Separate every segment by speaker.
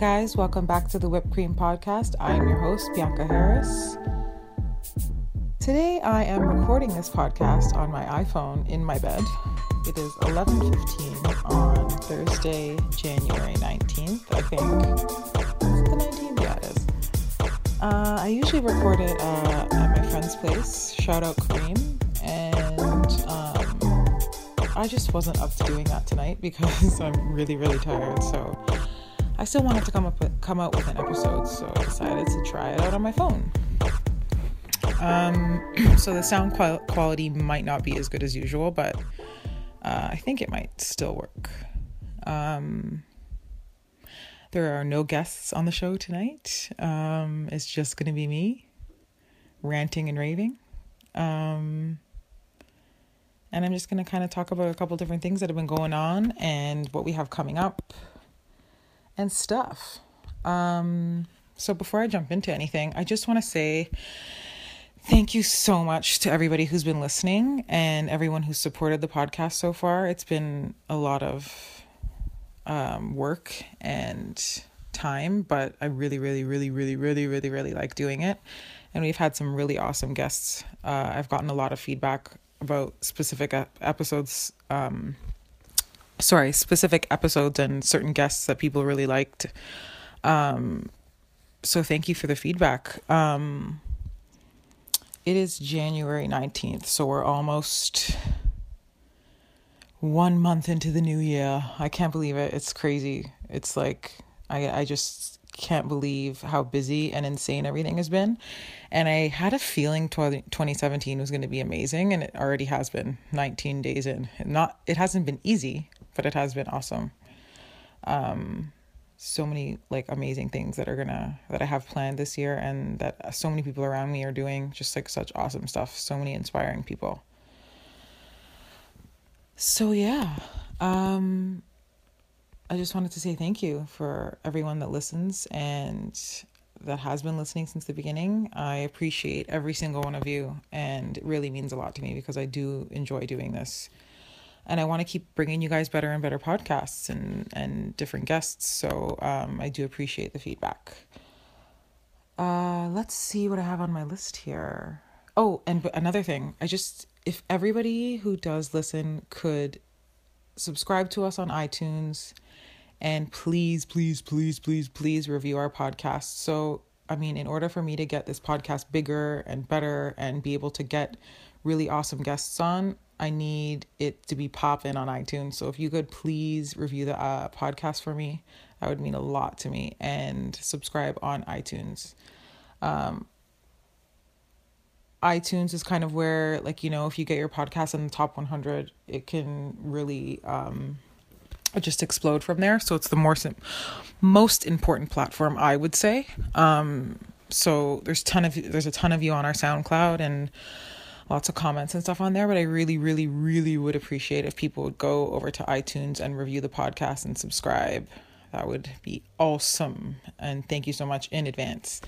Speaker 1: guys, welcome back to the Whipped Cream Podcast. I am your host, Bianca Harris. Today I am recording this podcast on my iPhone in my bed. It is 11:15 on Thursday, January 19th, I think. Is the 19th? Yeah, it is. Uh, I usually record it uh, at my friend's place. Shout out Kareem. And um, I just wasn't up to doing that tonight because I'm really, really tired. So I still wanted to come up with, come out with an episode, so I decided to try it out on my phone. Um, so the sound qual- quality might not be as good as usual, but uh, I think it might still work. Um, there are no guests on the show tonight. Um, it's just going to be me ranting and raving. Um, and I'm just going to kind of talk about a couple different things that have been going on and what we have coming up and stuff. Um, so before I jump into anything, I just want to say thank you so much to everybody who's been listening and everyone who's supported the podcast so far. It's been a lot of um, work and time, but I really, really, really, really, really, really, really like doing it. And we've had some really awesome guests. Uh, I've gotten a lot of feedback about specific episodes um, sorry, specific episodes and certain guests that people really liked. Um, so thank you for the feedback. Um, it is January 19th, so we're almost one month into the new year. I can't believe it. It's crazy. It's like, I, I just can't believe how busy and insane everything has been. And I had a feeling 2017 was going to be amazing, and it already has been 19 days in. Not, it hasn't been easy but it has been awesome. Um, so many like amazing things that are gonna that I have planned this year, and that so many people around me are doing just like such awesome stuff. So many inspiring people. So yeah, um, I just wanted to say thank you for everyone that listens and that has been listening since the beginning. I appreciate every single one of you, and it really means a lot to me because I do enjoy doing this and I want to keep bringing you guys better and better podcasts and and different guests. So um, I do appreciate the feedback. Uh, let's see what I have on my list here. Oh, and another thing, I just if everybody who does listen could subscribe to us on iTunes and please, please, please, please, please review our podcast. So, I mean, in order for me to get this podcast bigger and better and be able to get really awesome guests on, I need it to be popping on iTunes. So if you could please review the uh, podcast for me, that would mean a lot to me. And subscribe on iTunes. Um, iTunes is kind of where, like, you know, if you get your podcast in the top 100, it can really um, just explode from there. So it's the more most important platform, I would say. Um, so there's ton of there's a ton of you on our SoundCloud and lots of comments and stuff on there, but I really, really, really would appreciate if people would go over to iTunes and review the podcast and subscribe. That would be awesome. And thank you so much in advance.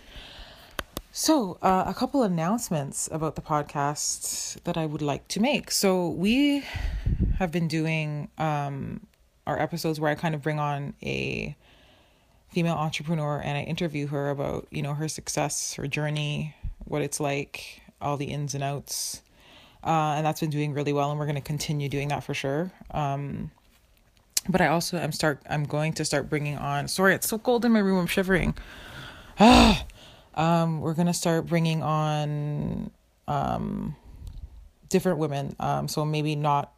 Speaker 1: So, uh, a couple announcements about the podcast that I would like to make. So, we have been doing um, our episodes where I kind of bring on a female entrepreneur and I interview her about, you know, her success, her journey, what it's like, all the ins and outs. Uh, and that's been doing really well, and we're going to continue doing that for sure. Um, but I also am start. I'm going to start bringing on. Sorry, it's so cold in my room. I'm shivering. Ah, um, we're gonna start bringing on um, different women. Um, so maybe not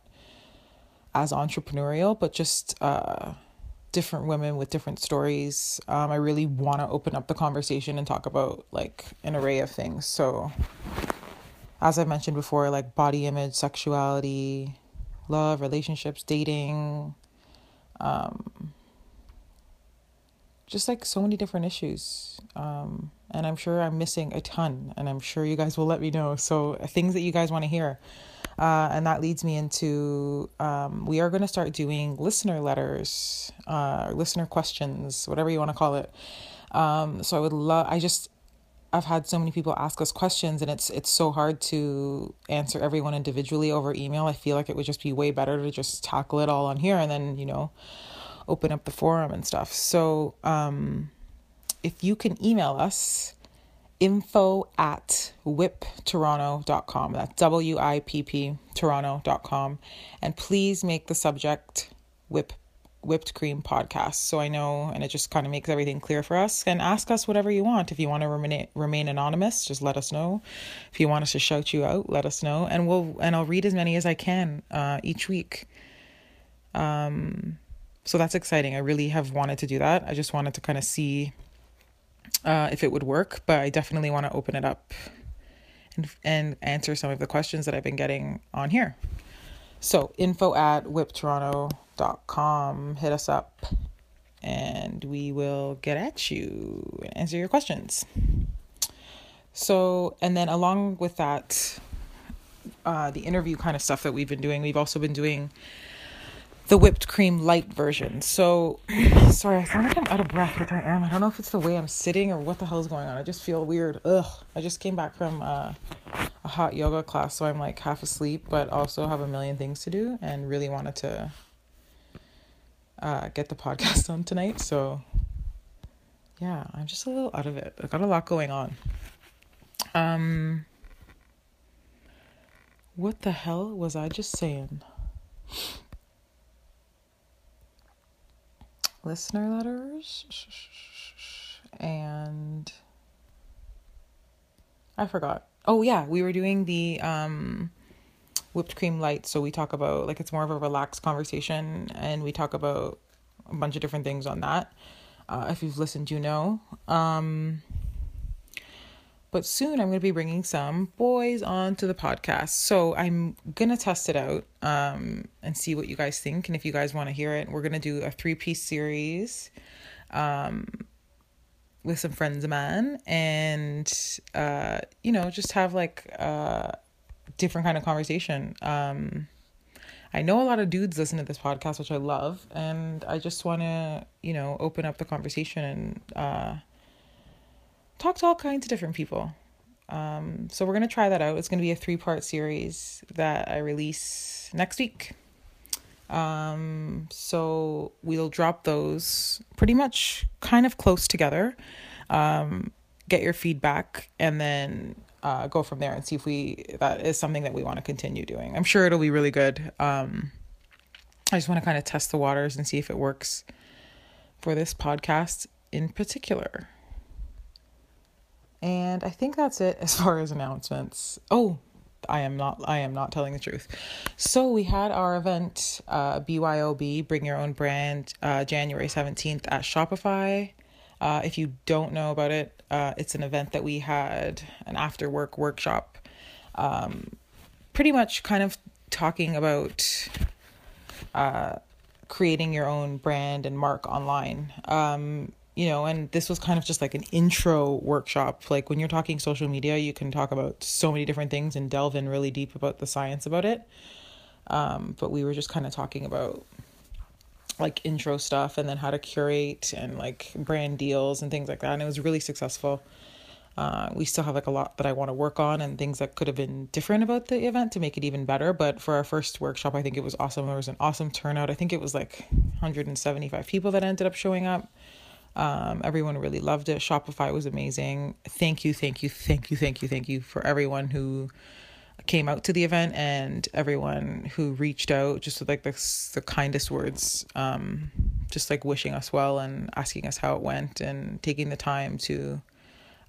Speaker 1: as entrepreneurial, but just uh, different women with different stories. Um, I really want to open up the conversation and talk about like an array of things. So as I mentioned before, like body image, sexuality, love, relationships, dating, um, just like so many different issues. Um, and I'm sure I'm missing a ton, and I'm sure you guys will let me know. So, things that you guys want to hear. Uh, and that leads me into um, we are going to start doing listener letters, uh, listener questions, whatever you want to call it. Um, so I would love, I just, I've had so many people ask us questions and it's it's so hard to answer everyone individually over email. I feel like it would just be way better to just tackle it all on here and then, you know, open up the forum and stuff. So um, if you can email us, info at whipptoronto.com. That's W I P P Toronto.com. And please make the subject whip whipped cream podcast. So i know and it just kind of makes everything clear for us. And ask us whatever you want. If you want to remain remain anonymous just let us know. If you want us to shout you out let us know. And we'll and i'll read as many as i can uh, each week. Um so that's exciting. I really have wanted to do that. I just wanted to kind of see uh, if it would work but i definitely want to open it up and and answer some of the questions that i've been getting on here so info at whipptoronto.com. Hit us up and we will get at you and answer your questions. So, and then along with that, uh, the interview kind of stuff that we've been doing, we've also been doing the whipped cream light version. So, sorry, I sound like I'm out of breath, which I am. I don't know if it's the way I'm sitting or what the hell is going on. I just feel weird. Ugh. I just came back from uh, a hot yoga class, so I'm like half asleep, but also have a million things to do and really wanted to uh, get the podcast done tonight. So, yeah, I'm just a little out of it. I got a lot going on. Um, what the hell was I just saying? Listener letters and I forgot. Oh yeah, we were doing the um whipped cream light so we talk about like it's more of a relaxed conversation and we talk about a bunch of different things on that. Uh, if you've listened, you know. Um but soon I'm going to be bringing some boys onto the podcast. So I'm going to test it out um, and see what you guys think. And if you guys want to hear it, we're going to do a three piece series um, with some friends of mine and, uh, you know, just have like a different kind of conversation. Um, I know a lot of dudes listen to this podcast, which I love. And I just want to, you know, open up the conversation and, uh, talk to all kinds of different people. Um, so we're gonna try that out. It's gonna be a three part series that I release next week. Um, so we'll drop those pretty much kind of close together. Um, get your feedback and then uh, go from there and see if we that is something that we want to continue doing. I'm sure it'll be really good. Um, I just want to kind of test the waters and see if it works for this podcast in particular. And I think that's it as far as announcements. Oh, I am not I am not telling the truth. So we had our event uh BYOB Bring Your Own Brand uh January 17th at Shopify. Uh if you don't know about it, uh it's an event that we had an after work workshop um pretty much kind of talking about uh creating your own brand and mark online. Um you know, and this was kind of just like an intro workshop. Like when you're talking social media, you can talk about so many different things and delve in really deep about the science about it. Um, but we were just kind of talking about like intro stuff and then how to curate and like brand deals and things like that. And it was really successful. Uh, we still have like a lot that I want to work on and things that could have been different about the event to make it even better. But for our first workshop, I think it was awesome. There was an awesome turnout. I think it was like 175 people that ended up showing up. Um, everyone really loved it. Shopify was amazing. Thank you, thank you, thank you, thank you, thank you for everyone who came out to the event and everyone who reached out just with like the, the kindest words um, just like wishing us well and asking us how it went and taking the time to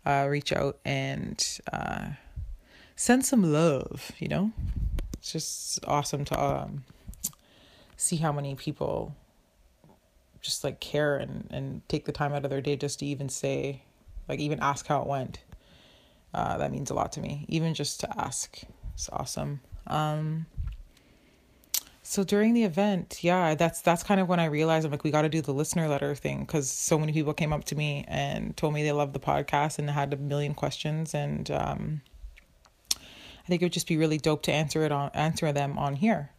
Speaker 1: uh, reach out and uh, send some love you know it's just awesome to um, see how many people just like care and and take the time out of their day just to even say like even ask how it went. Uh, that means a lot to me. Even just to ask it's awesome. Um so during the event yeah that's that's kind of when i realized i'm like we got to do the listener letter thing because so many people came up to me and told me they loved the podcast and had a million questions and um i think it would just be really dope to answer it on answer them on here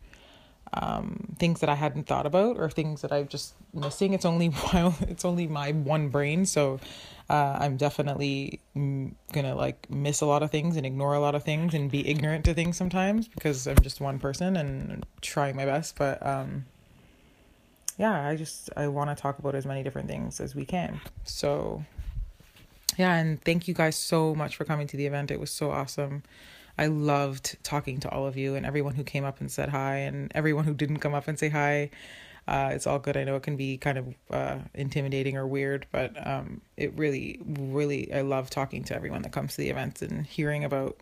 Speaker 1: um, things that I hadn't thought about or things that I'm just missing. It's only while it's only my one brain, so uh, I'm definitely gonna like miss a lot of things and ignore a lot of things and be ignorant to things sometimes because I'm just one person and trying my best. But um, yeah, I just I want to talk about as many different things as we can. So yeah, and thank you guys so much for coming to the event. It was so awesome. I loved talking to all of you and everyone who came up and said hi and everyone who didn't come up and say hi. Uh, it's all good. I know it can be kind of uh, intimidating or weird, but um, it really, really, I love talking to everyone that comes to the events and hearing about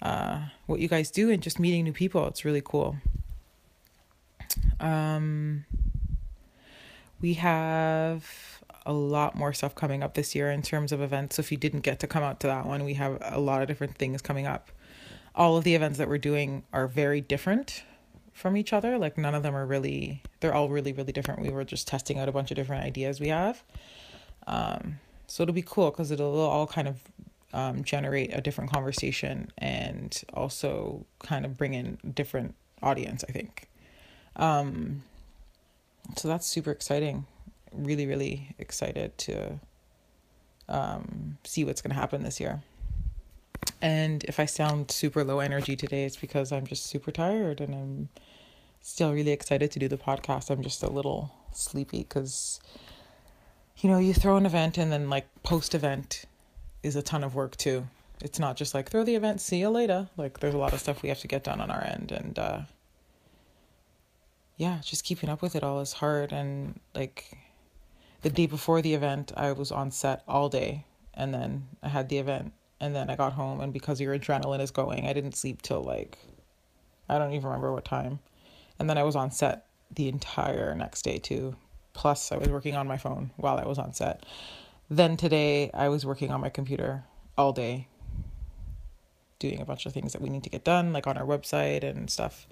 Speaker 1: uh, what you guys do and just meeting new people. It's really cool. Um, we have a lot more stuff coming up this year in terms of events. So if you didn't get to come out to that one, we have a lot of different things coming up. All of the events that we're doing are very different from each other. Like none of them are really, they're all really, really different. We were just testing out a bunch of different ideas we have. Um, so it'll be cool because it'll all kind of um, generate a different conversation and also kind of bring in different audience, I think. Um, so that's super exciting. Really, really excited to um, see what's going to happen this year. And if I sound super low energy today, it's because I'm just super tired and I'm still really excited to do the podcast. I'm just a little sleepy because, you know, you throw an event and then like post event is a ton of work too. It's not just like throw the event, see you later. Like there's a lot of stuff we have to get done on our end. And, uh, yeah, just keeping up with it all is hard. And like the day before the event, I was on set all day and then I had the event and then I got home and because your adrenaline is going, I didn't sleep till like I don't even remember what time. And then I was on set the entire next day too. Plus I was working on my phone while I was on set. Then today I was working on my computer all day doing a bunch of things that we need to get done like on our website and stuff.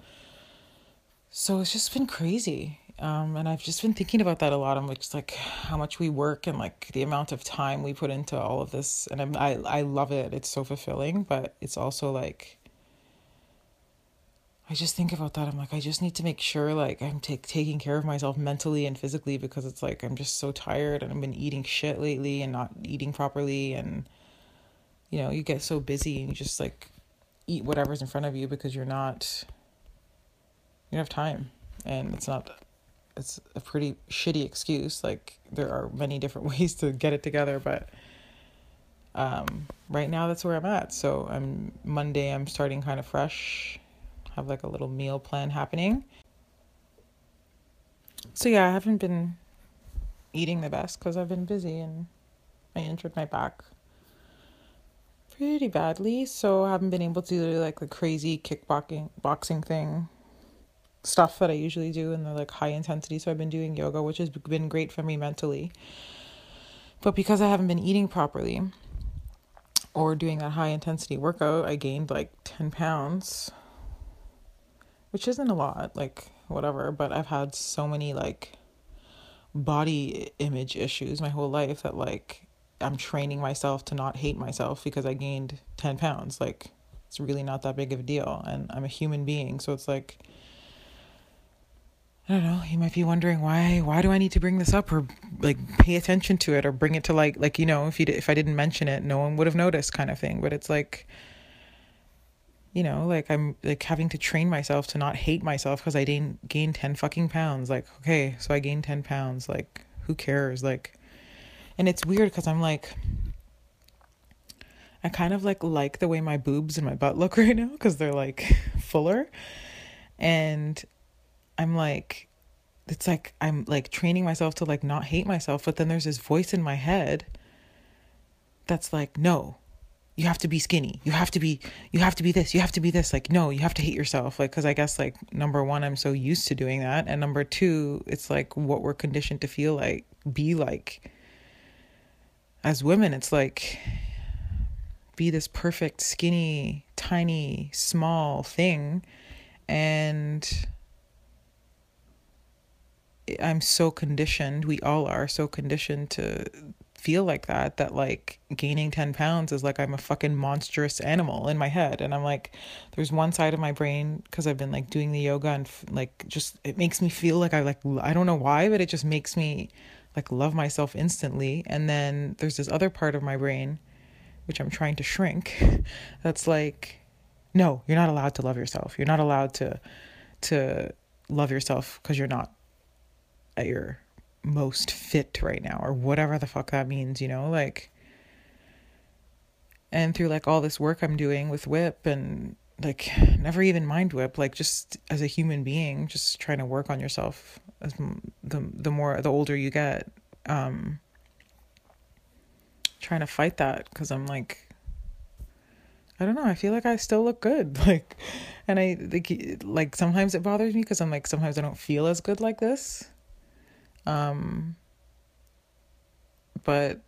Speaker 1: So it's just been crazy. Um, and I've just been thinking about that a lot. I'm like, just like how much we work and like the amount of time we put into all of this. And I'm, I, I love it. It's so fulfilling, but it's also like, I just think about that. I'm like, I just need to make sure like I'm take, taking care of myself mentally and physically because it's like I'm just so tired and I've been eating shit lately and not eating properly. And, you know, you get so busy and you just like eat whatever's in front of you because you're not, you don't have time. And it's not it's a pretty shitty excuse. Like there are many different ways to get it together, but um, right now that's where I'm at. So I'm Monday. I'm starting kind of fresh. Have like a little meal plan happening. So yeah, I haven't been eating the best because I've been busy and I injured my back pretty badly. So I haven't been able to do like the crazy kickboxing boxing thing stuff that I usually do in the like high intensity. So I've been doing yoga, which has been great for me mentally. But because I haven't been eating properly or doing that high intensity workout, I gained like 10 pounds, which isn't a lot, like whatever. But I've had so many like body image issues my whole life that like I'm training myself to not hate myself because I gained 10 pounds. Like it's really not that big of a deal. And I'm a human being. So it's like, I don't know, you might be wondering why why do I need to bring this up or like pay attention to it or bring it to like like you know if you if I didn't mention it no one would have noticed kind of thing. But it's like you know like I'm like having to train myself to not hate myself because I didn't gain 10 fucking pounds. Like okay so I gained 10 pounds. Like who cares? Like and it's weird because I'm like I kind of like like the way my boobs and my butt look right now because they're like fuller. And I'm like, it's like I'm like training myself to like not hate myself, but then there's this voice in my head that's like, no, you have to be skinny. You have to be, you have to be this, you have to be this. Like, no, you have to hate yourself. Like, cause I guess like number one, I'm so used to doing that. And number two, it's like what we're conditioned to feel like, be like. As women, it's like, be this perfect, skinny, tiny, small thing. And I'm so conditioned, we all are so conditioned to feel like that, that like gaining 10 pounds is like I'm a fucking monstrous animal in my head. And I'm like, there's one side of my brain, because I've been like doing the yoga and like just, it makes me feel like I like, I don't know why, but it just makes me like love myself instantly. And then there's this other part of my brain, which I'm trying to shrink, that's like, no, you're not allowed to love yourself. You're not allowed to, to love yourself because you're not at your most fit right now or whatever the fuck that means, you know? Like and through like all this work I'm doing with whip and like never even mind whip like just as a human being just trying to work on yourself as the the more the older you get um trying to fight that cuz I'm like I don't know I feel like I still look good like and I like like sometimes it bothers me cuz I'm like sometimes I don't feel as good like this um but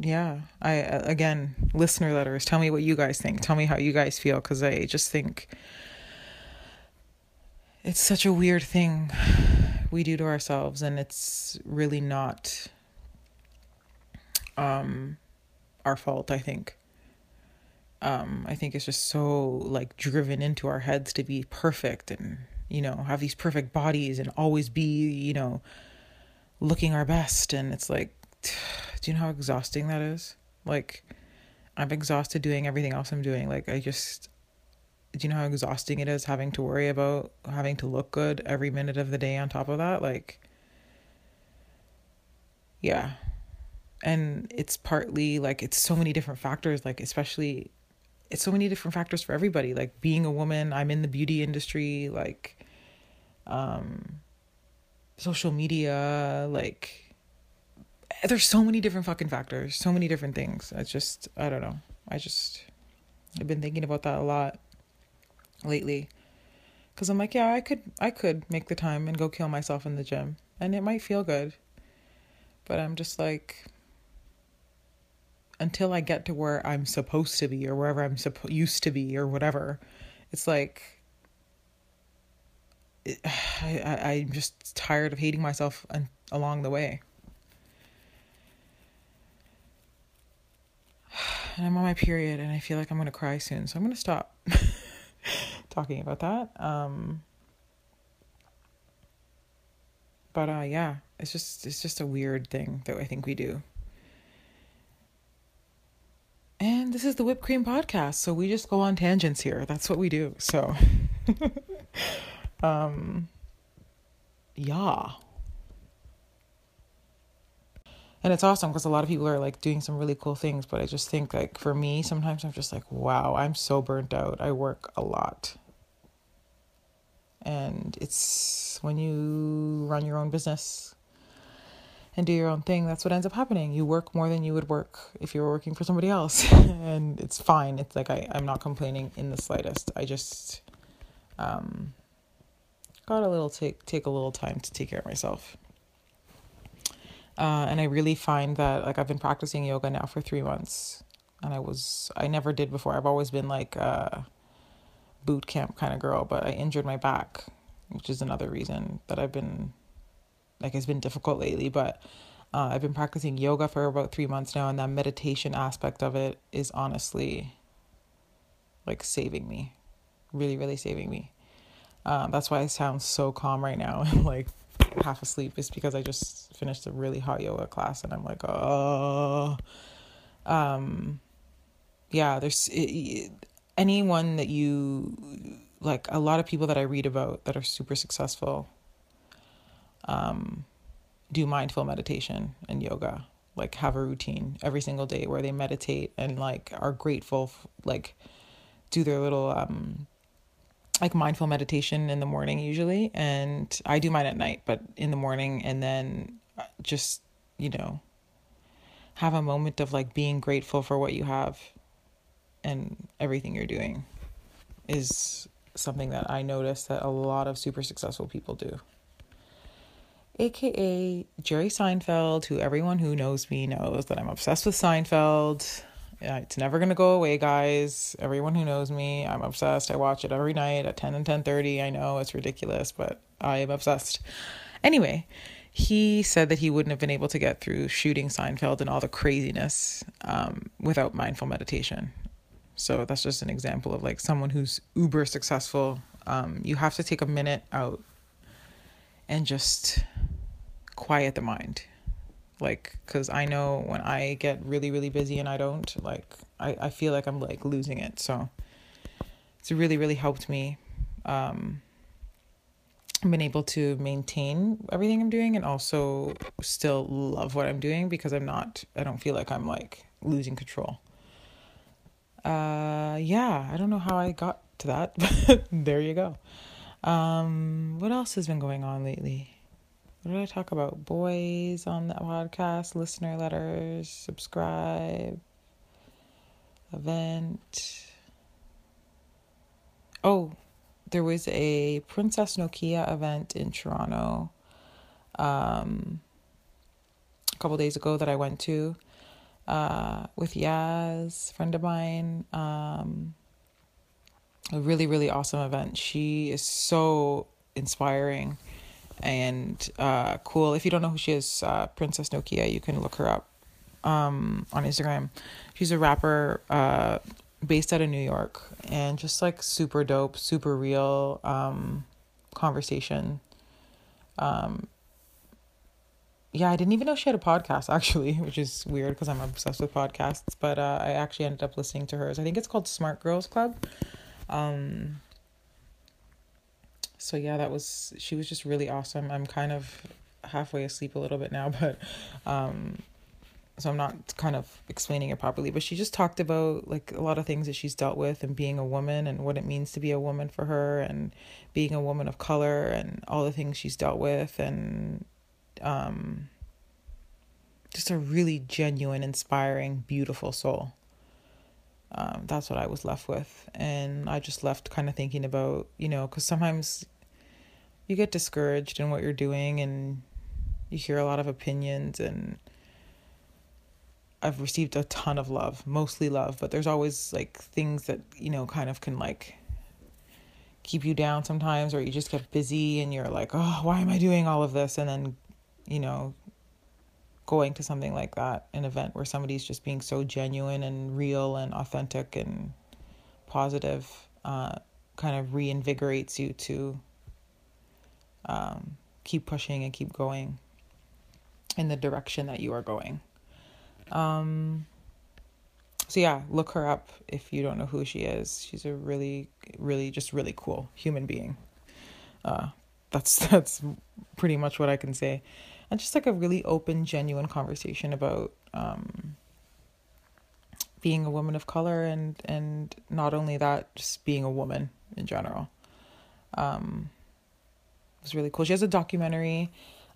Speaker 1: yeah i again listener letters tell me what you guys think. Tell me how you guys feel because i just think it's such a weird thing we do to ourselves and it's really not um our fault i think. Um i think it's just so like driven into our heads to be perfect and you know have these perfect bodies and always be you know looking our best and it's like do you know how exhausting that is? Like, I'm exhausted doing everything else I'm doing. Like, I just, do you know how exhausting it is having to worry about having to look good every minute of the day on top of that? Like, yeah. And it's partly like, it's so many different factors, like, especially, it's so many different factors for everybody. Like, being a woman, I'm in the beauty industry, like, um, social media, like, there's so many different fucking factors, so many different things. I just, I don't know. I just, I've been thinking about that a lot lately. Cause I'm like, yeah, I could, I could make the time and go kill myself in the gym, and it might feel good. But I'm just like, until I get to where I'm supposed to be or wherever I'm supposed used to be or whatever, it's like I, I'm just tired of hating myself and along the way. and I'm on my period and I feel like I'm going to cry soon. So I'm going to stop talking about that. Um, but uh, yeah, it's just it's just a weird thing that I think we do. And this is the whipped cream podcast, so we just go on tangents here. That's what we do. So um yeah. And it's awesome because a lot of people are like doing some really cool things but i just think like for me sometimes i'm just like wow i'm so burnt out. I work a lot. And it's when you run your own business and do your own thing that's what ends up happening. You work more than you would work if you were working for somebody else. And it's fine. It's like I, i'm not complaining in the slightest. I just um got a little take take a little time to take care of myself uh, and I really find that like I've been practicing yoga now for three months, and I was I never did before. I've always been like a boot camp kind of girl, but I injured my back, which is another reason that I've been like it's been difficult lately. But uh, I've been practicing yoga for about three months now, and that meditation aspect of it is honestly like saving me, really, really saving me. Um, that's why I sound so calm right now. And like half asleep is because I just finished a really hot yoga class and I'm like, oh, um, yeah, there's it, anyone that you like, a lot of people that I read about that are super successful, um, do mindful meditation and yoga, like have a routine every single day where they meditate and like are grateful, like do their little, um, like mindful meditation in the morning usually and I do mine at night but in the morning and then uh, just you know have a moment of like being grateful for what you have and everything you're doing is something that I notice that a lot of super successful people do. AKA Jerry Seinfeld, who everyone who knows me knows that I'm obsessed with Seinfeld. Yeah, it's never gonna go away, guys. Everyone who knows me, I'm obsessed. I watch it every night at 10 and 10:30. I know it's ridiculous, but I am obsessed. Anyway, he said that he wouldn't have been able to get through shooting Seinfeld and all the craziness um, without mindful meditation. So that's just an example of like someone who's uber successful. Um, you have to take a minute out and just quiet the mind like because i know when i get really really busy and i don't like i, I feel like i'm like losing it so it's really really helped me um I've been able to maintain everything I'm doing and also still love what I'm doing because I'm not I don't feel like I'm like losing control. Uh yeah, I don't know how I got to that, but there you go. Um what else has been going on lately? What did I talk about? Boys on the podcast, listener letters, subscribe, event. Oh, there was a Princess Nokia event in Toronto um, a couple days ago that I went to uh, with Yaz, friend of mine. Um, a really, really awesome event. She is so inspiring and uh, cool. If you don't know who she is, uh, Princess Nokia, you can look her up um, on Instagram. She's a rapper uh, based out of New York and just like super dope, super real um, conversation. Um, yeah, I didn't even know she had a podcast actually, which is weird because I'm obsessed with podcasts. But uh, I actually ended up listening to hers. I think it's called Smart Girls Club. Um, so yeah, that was she was just really awesome. I'm kind of halfway asleep a little bit now, but um, so I'm not kind of explaining it properly, but she just talked about like a lot of things that she's dealt with and being a woman and what it means to be a woman for her and being a woman of color and all the things she's dealt with and um just a really genuine, inspiring, beautiful soul. Um, that's what I was left with. And I just left kind of thinking about, you know, because sometimes you get discouraged in what you're doing and you hear a lot of opinions and I've received a ton of love, mostly love, but there's always like things that, you know, kind of can like keep you down sometimes or you just get busy and you're like, "Oh, why am I doing all of this?" and then, you know, going to something like that, an event where somebody's just being so genuine and real and authentic and positive, uh, kind of reinvigorates you to um, keep pushing and keep going in the direction that you are going. Um, so yeah, look her up if you don't know who she is. She's a really, really, just really cool human being. Uh, that's that's pretty much what I can say, and just like a really open, genuine conversation about um, being a woman of color and and not only that, just being a woman in general. Um, was really cool. She has a documentary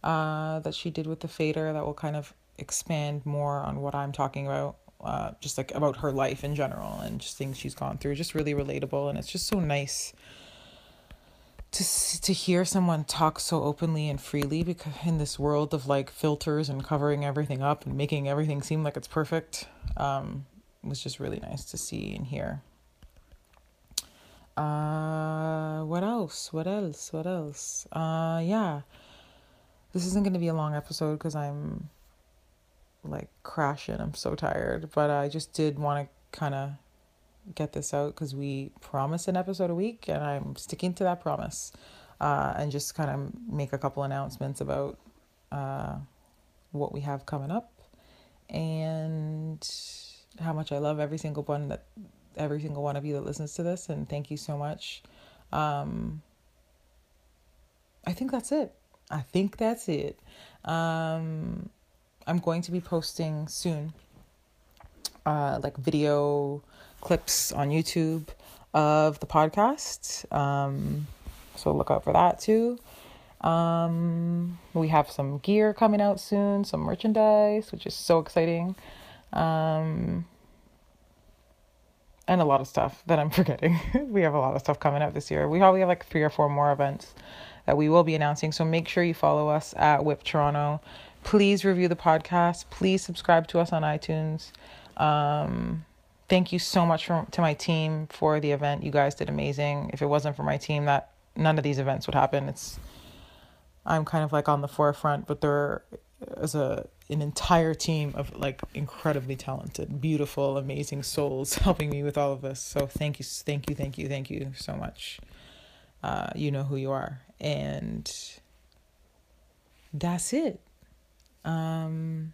Speaker 1: uh, that she did with the Fader that will kind of expand more on what I'm talking about, uh, just like about her life in general and just things she's gone through. Just really relatable, and it's just so nice to to hear someone talk so openly and freely because in this world of like filters and covering everything up and making everything seem like it's perfect um was just really nice to see and hear uh what else? What else? What else? Uh yeah. This isn't going to be a long episode because i'm like crashing. I'm so tired, but I just did want to kind of get this out because we promise an episode a week, and I'm sticking to that promise. Uh, and just kind of make a couple announcements about uh, what we have coming up. And how much I love every single one that every single one of you that listens to this, and thank you so much. Um, I think that's it. I think that's it. Um, I'm going to be posting soon, uh, like video clips on YouTube of the podcast. Um, so look out for that too. Um, we have some gear coming out soon, some merchandise, which is so exciting. Um, and a lot of stuff that I'm forgetting. we have a lot of stuff coming up this year. We probably have like three or four more events that we will be announcing. So make sure you follow us at Whip Toronto. Please review the podcast. Please subscribe to us on iTunes. Um, thank you so much for, to my team for the event. You guys did amazing. If it wasn't for my team, that none of these events would happen. It's I'm kind of like on the forefront, but there is a an entire team of like incredibly talented, beautiful, amazing souls helping me with all of this. So thank you, thank you, thank you, thank you so much. Uh, you know who you are, and that's it. Um,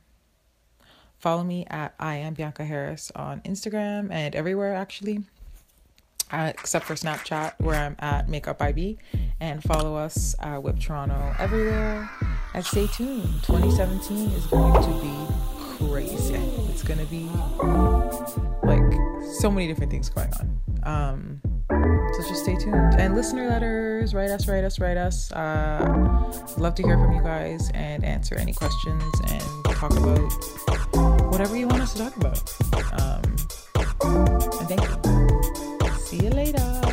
Speaker 1: follow me at I am Bianca Harris on Instagram and everywhere actually. uh, except for Snapchat, where I'm at Makeup IB, and follow us uh, Whip Toronto everywhere. And stay tuned. 2017 is going to be crazy. It's going to be like so many different things going on. Um, so just stay tuned. And listener letters, write us, write us, write us. Uh, love to hear from you guys and answer any questions and talk about whatever you want us to talk about. Um, and thank you. See you later.